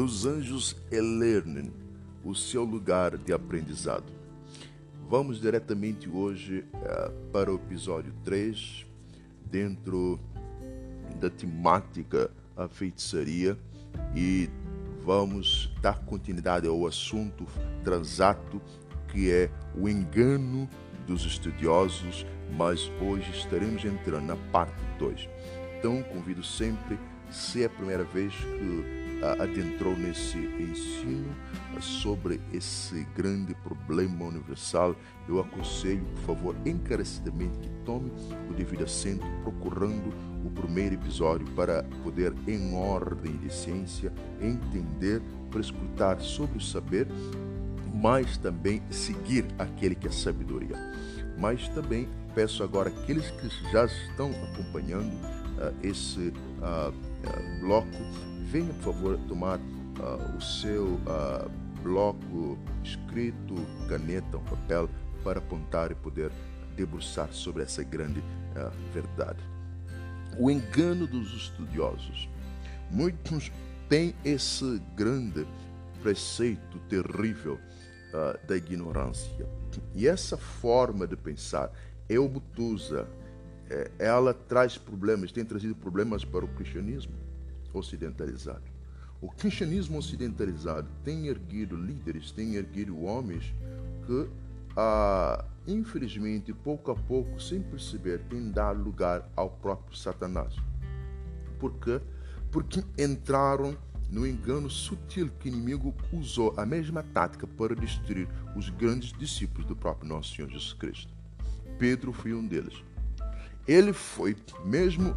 dos anjos e-learning, o seu lugar de aprendizado. Vamos diretamente hoje uh, para o episódio 3, dentro da temática a feitiçaria e vamos dar continuidade ao assunto transato que é o engano dos estudiosos, mas hoje estaremos entrando na parte 2. Então, convido sempre, se é a primeira vez que adentrou nesse ensino sobre esse grande problema universal, eu aconselho, por favor, encarecidamente que tome o devido assento, procurando o primeiro episódio para poder, em ordem de ciência, entender, para escutar sobre o saber mas também seguir aquele que é sabedoria. Mas também peço agora aqueles que já estão acompanhando uh, esse uh, uh, bloco, venha por favor tomar o seu bloco escrito, caneta, um papel para apontar e poder debruçar sobre essa grande verdade. O engano dos estudiosos. Muitos têm esse grande preceito terrível uh, da ignorância. E essa forma de pensar é obtusa, é, ela traz problemas, tem trazido problemas para o cristianismo ocidentalizado. O cristianismo ocidentalizado tem erguido líderes, tem erguido homens que, ah, infelizmente, pouco a pouco, sem perceber, têm dado lugar ao próprio Satanás. Por quê? Porque entraram no engano sutil que o inimigo usou a mesma tática para destruir os grandes discípulos do próprio nosso Senhor Jesus Cristo. Pedro foi um deles. Ele foi, mesmo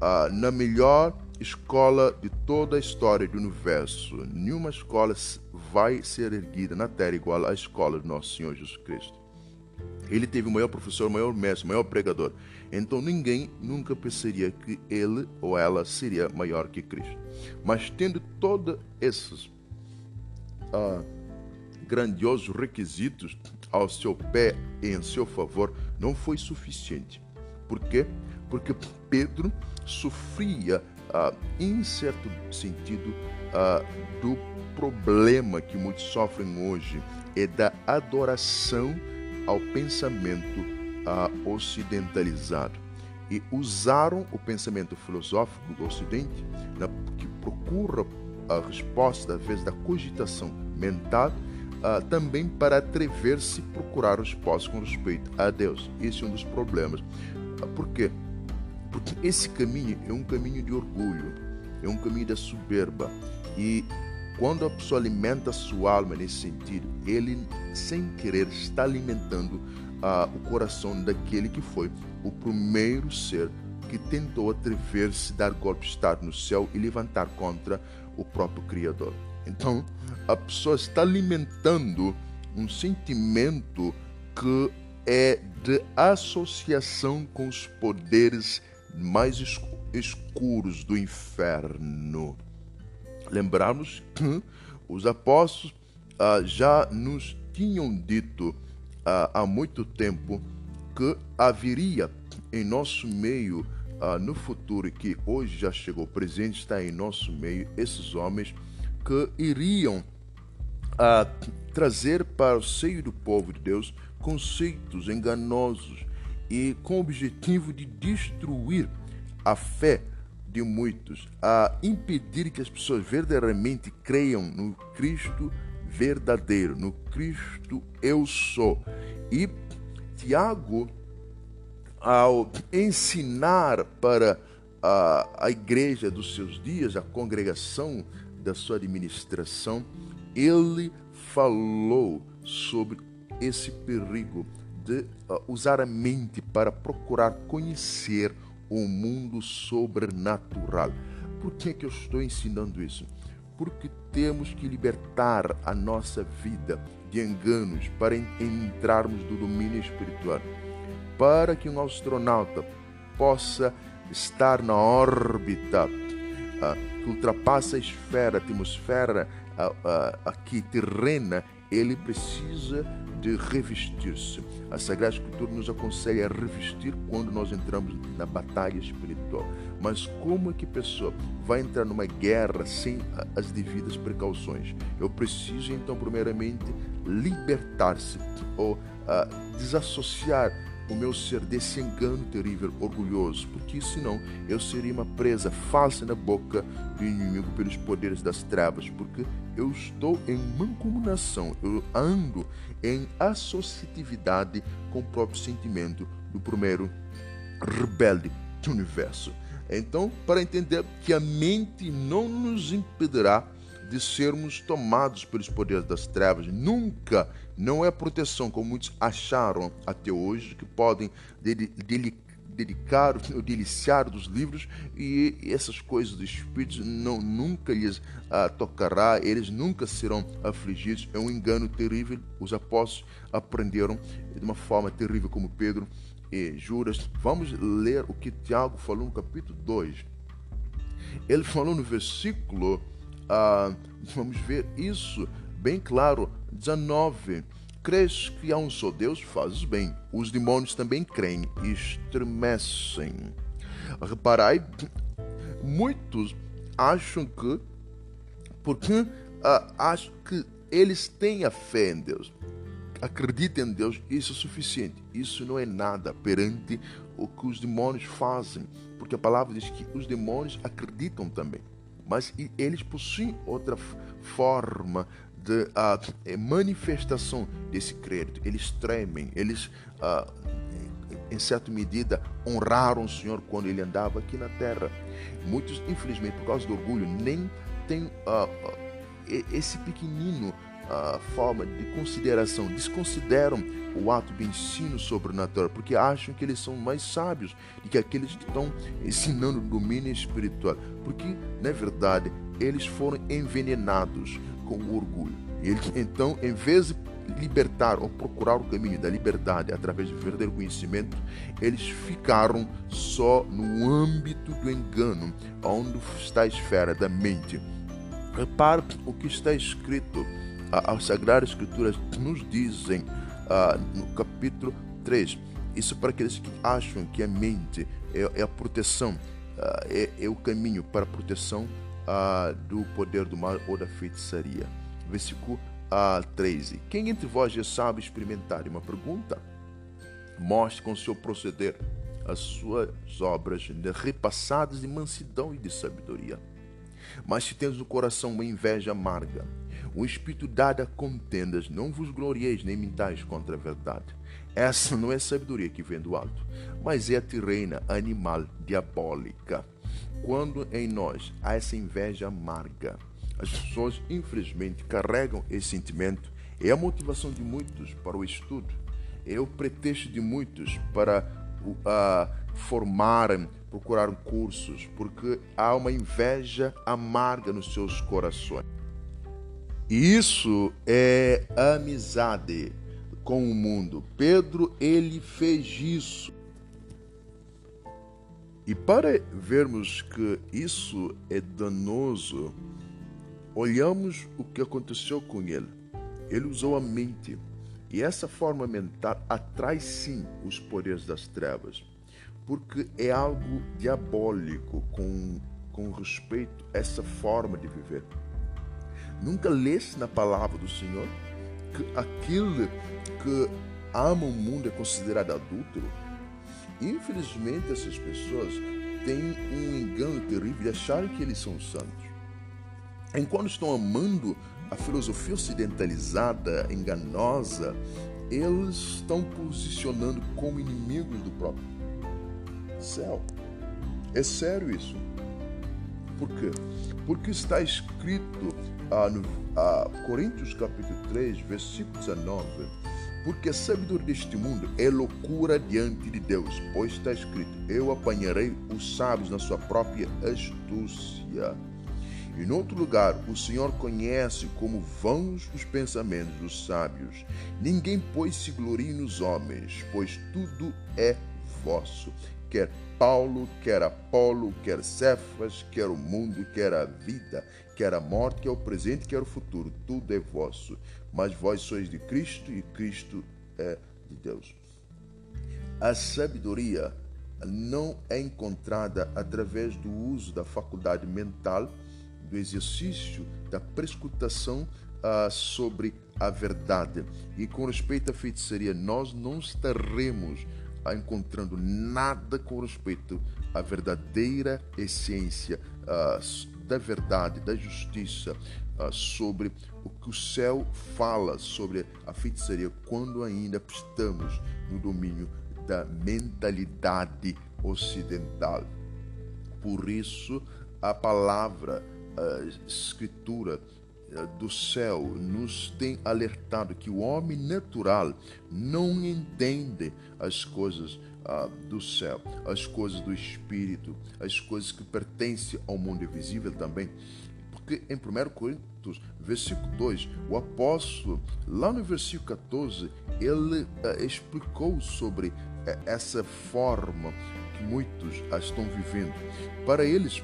ah, na melhor escola de toda a história do universo, nenhuma escola vai ser erguida na terra igual à escola do nosso Senhor Jesus Cristo. Ele teve o maior professor, o maior mestre, o maior pregador. Então ninguém nunca pensaria que ele ou ela seria maior que Cristo. Mas tendo todos esses uh, grandiosos requisitos ao seu pé e em seu favor, não foi suficiente. Por quê? Porque Pedro sofria, uh, em certo sentido, uh, do problema que muitos sofrem hoje, é da adoração ao pensamento uh, ocidentalizado e usaram o pensamento filosófico do Ocidente, né, que procura a resposta através da cogitação mental, uh, também para atrever-se a procurar respostas com respeito a Deus. Esse é um dos problemas. Uh, por quê? Porque esse caminho é um caminho de orgulho, é um caminho da soberba. E quando a pessoa alimenta a sua alma nesse sentido, ele, sem querer, está alimentando uh, o coração daquele que foi o primeiro ser que tentou atrever-se a dar golpe de Estado no céu e levantar contra o próprio Criador. Então, a pessoa está alimentando um sentimento que é de associação com os poderes mais escuros do inferno. Lembramos que os apóstolos ah, já nos tinham dito ah, há muito tempo que haveria em nosso meio ah, no futuro, que hoje já chegou presente, está em nosso meio, esses homens que iriam ah, trazer para o seio do povo de Deus conceitos enganosos e com o objetivo de destruir a fé de muitos, a impedir que as pessoas verdadeiramente creiam no Cristo verdadeiro, no Cristo eu sou. E Tiago, ao ensinar para a, a igreja dos seus dias, a congregação da sua administração, ele falou sobre esse perigo de uh, usar a mente para procurar conhecer o mundo sobrenatural. Por que, que eu estou ensinando isso? Porque temos que libertar a nossa vida de enganos para entrarmos do domínio espiritual. Para que um astronauta possa estar na órbita uh, que ultrapassa a esfera, a atmosfera uh, aqui terrena, ele precisa de revestir-se. A Sagrada Escritura nos aconselha a revestir quando nós entramos na batalha espiritual. Mas como é que a pessoa vai entrar numa guerra sem as devidas precauções? Eu preciso então, primeiramente, libertar-se ou uh, desassociar o meu ser desse engano terrível, orgulhoso, porque senão eu seria uma presa falsa na boca do inimigo pelos poderes das trevas, porque eu estou em mancomunação, eu ando em associatividade com o próprio sentimento do primeiro rebelde do universo. Então, para entender que a mente não nos impedirá de sermos tomados pelos poderes das trevas. Nunca não é proteção, como muitos acharam até hoje, que podem ou deliciar dos livros e essas coisas dos espíritos não nunca lhes ah, tocará, eles nunca serão afligidos. É um engano terrível. Os apóstolos aprenderam de uma forma terrível, como Pedro e Judas. Vamos ler o que Tiago falou no capítulo 2. Ele falou no versículo ah, vamos ver isso bem claro. 19. Crês que há um só Deus? Fazes bem. Os demônios também creem e estremecem. Reparai, muitos acham que, porque ah, acham que eles têm a fé em Deus, acreditam em Deus, isso é suficiente. Isso não é nada perante o que os demônios fazem, porque a palavra diz que os demônios acreditam também mas eles possuem outra forma de uh, manifestação desse crédito. Eles tremem, eles, em certa medida, honraram o Senhor quando ele andava aqui na terra. Muitos, infelizmente, por causa do orgulho, nem têm esse pequenino a forma de consideração, desconsideram o ato de ensino sobrenatural, porque acham que eles são mais sábios do que aqueles que estão ensinando o domínio espiritual, porque na verdade eles foram envenenados com orgulho. Eles, então, em vez de libertar ou procurar o caminho da liberdade através do verdadeiro conhecimento, eles ficaram só no âmbito do engano, onde está a esfera da mente. Repare o que está escrito as Sagradas Escrituras nos dizem no capítulo 3. Isso para aqueles que acham que a mente é, é a proteção, é, é, o caminho para a proteção ah, do poder do mal ou da feitiçaria. Versículo 13. Quem entre vós já sabe experimentar? Uma pergunta. Mostre com seu proceder as suas obras repassadas de mansidão e de sabedoria. Mas se tens no coração uma inveja amarga, o espírito dado a contendas, não vos glorieis nem mintais contra a verdade. Essa não é sabedoria que vem do alto, mas é a tirreina animal diabólica. Quando em nós há essa inveja amarga, as pessoas infelizmente carregam esse sentimento, é a motivação de muitos para o estudo, é o pretexto de muitos para uh, formarem, procurarem cursos, porque há uma inveja amarga nos seus corações. E isso é amizade com o mundo. Pedro, ele fez isso. E para vermos que isso é danoso, olhamos o que aconteceu com ele. Ele usou a mente. E essa forma mental atrai sim os poderes das trevas, porque é algo diabólico com, com respeito a essa forma de viver. Nunca leste na palavra do Senhor que aquele que ama o mundo é considerado adúltero? Infelizmente, essas pessoas têm um engano terrível de acharem que eles são santos. Enquanto estão amando a filosofia ocidentalizada, enganosa, eles estão posicionando como inimigos do próprio céu. É sério isso. Por quê? Porque está escrito ah, no ah, Coríntios capítulo 3, versículo 19, porque a sabedoria deste mundo é loucura diante de Deus, pois está escrito: Eu apanharei os sábios na sua própria astúcia. Em outro lugar, o Senhor conhece como vãos os pensamentos dos sábios. Ninguém, pois, se glorie nos homens, pois tudo é vosso. Quer Paulo, quer Apolo, quer Cefas, quer o mundo, quer a vida, quer a morte, quer o presente, quer o futuro, tudo é vosso. mas vós sois de Cristo e Cristo é de Deus. A sabedoria não é encontrada através do uso da faculdade mental, do exercício da prescutação uh, sobre a verdade. E com respeito à feitiçaria, nós não estaremos encontrando nada com respeito à verdadeira essência uh, da verdade, da justiça, uh, sobre o que o céu fala sobre a feitiçaria quando ainda estamos no domínio da mentalidade ocidental. Por isso, a palavra, a escritura eh, do céu nos tem alertado que o homem natural não entende as coisas ah, do céu, as coisas do espírito, as coisas que pertencem ao mundo invisível também. Porque em 1 Coríntios, versículo 2, o apóstolo, lá no versículo 14, ele ah, explicou sobre eh, essa forma que muitos estão vivendo. Para eles,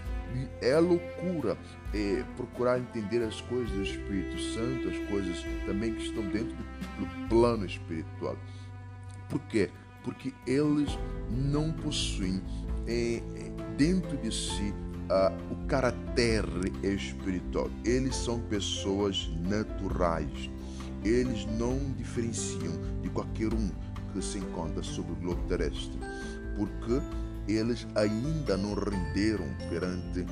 é loucura é, procurar entender as coisas do Espírito Santo, as coisas também que estão dentro do plano espiritual. Por quê? Porque eles não possuem é, dentro de si o caráter espiritual. Eles são pessoas naturais. Eles não diferenciam de qualquer um que se encontra sobre o globo terrestre. Porque eles ainda não renderam perante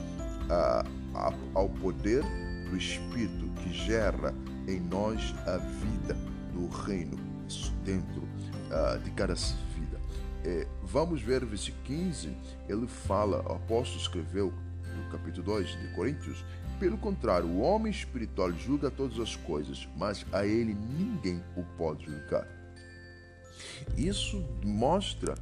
a, a, ao poder do Espírito que gera em nós a vida do reino dentro uh, de cada vida. É, vamos ver versículo 15, ele fala, o apóstolo escreveu no capítulo 2 de Coríntios, pelo contrário, o homem espiritual julga todas as coisas, mas a ele ninguém o pode julgar. Isso mostra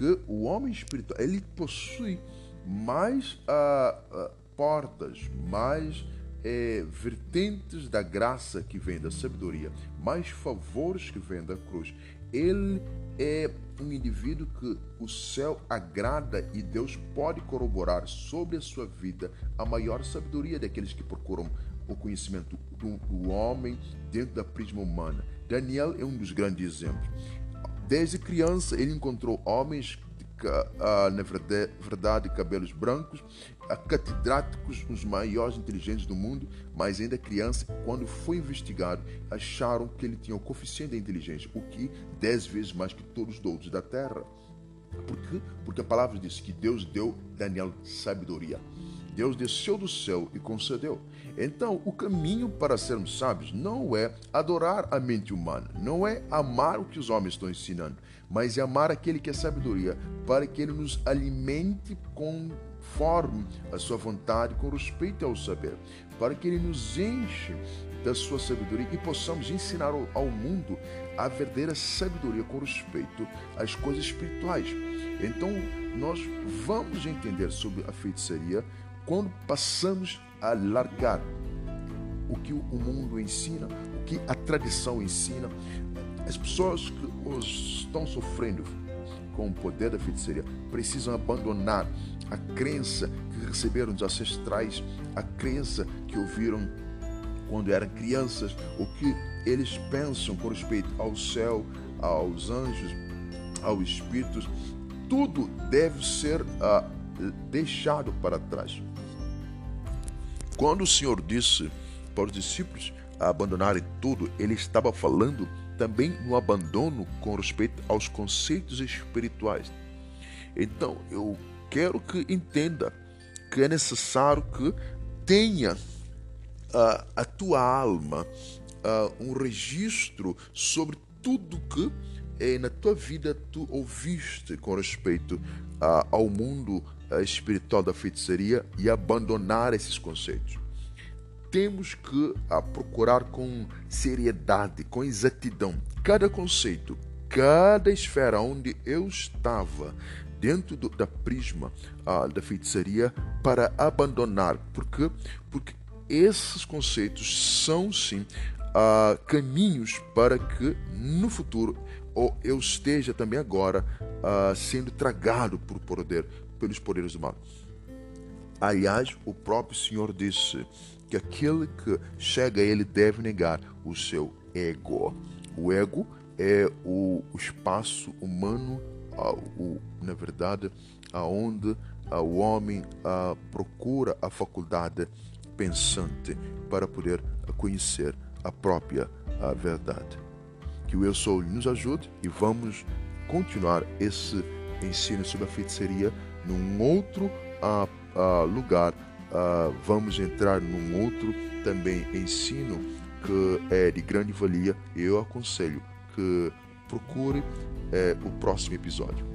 que o homem espiritual ele possui mais uh, uh, portas, mais eh, vertentes da graça que vem da sabedoria, mais favores que vem da cruz. Ele é um indivíduo que o céu agrada e Deus pode corroborar sobre a sua vida a maior sabedoria daqueles que procuram o conhecimento do, do homem dentro da prisma humana. Daniel é um dos grandes exemplos. Desde criança, ele encontrou homens uh, na verdade, cabelos brancos, uh, catedráticos, os maiores inteligentes do mundo, mas ainda criança, quando foi investigado, acharam que ele tinha o coeficiente da inteligência, o que dez vezes mais que todos os outros da terra. Por quê? Porque a palavra diz que Deus deu Daniel sabedoria. Deus desceu do céu e concedeu. Então, o caminho para sermos sábios não é adorar a mente humana, não é amar o que os homens estão ensinando, mas é amar aquele que é sabedoria, para que ele nos alimente conforme a sua vontade, com respeito ao saber, para que ele nos enche da sua sabedoria e possamos ensinar ao mundo a verdadeira sabedoria com respeito às coisas espirituais. Então, nós vamos entender sobre a feitiçaria quando passamos a largar o que o mundo ensina, o que a tradição ensina, as pessoas que estão sofrendo com o poder da feitiçaria precisam abandonar a crença que receberam dos ancestrais, a crença que ouviram quando eram crianças, o que eles pensam com respeito ao céu, aos anjos, aos espíritos, tudo deve ser uh, deixado para trás. Quando o Senhor disse para os discípulos abandonarem tudo, ele estava falando também no abandono com respeito aos conceitos espirituais. Então, eu quero que entenda que é necessário que tenha uh, a tua alma uh, um registro sobre tudo que eh, na tua vida tu ouviste com respeito uh, ao mundo espiritual da feitiçaria e abandonar esses conceitos. Temos que procurar com seriedade, com exatidão, cada conceito, cada esfera onde eu estava dentro do, da prisma uh, da feitiçaria para abandonar. Por quê? Porque esses conceitos são sim uh, caminhos para que no futuro ou eu esteja também agora uh, sendo tragado por poder, pelos poderes mal. Aliás, o próprio Senhor disse que aquele que chega a ele deve negar o seu ego. O ego é o, o espaço humano, o, na verdade, aonde o homem procura a faculdade pensante para poder conhecer a própria verdade. Que o Eu Sou nos ajude e vamos continuar esse ensino sobre a feitiçaria num outro uh, uh, lugar. Uh, vamos entrar num outro também ensino que é de grande valia. Eu aconselho que procure eh, o próximo episódio.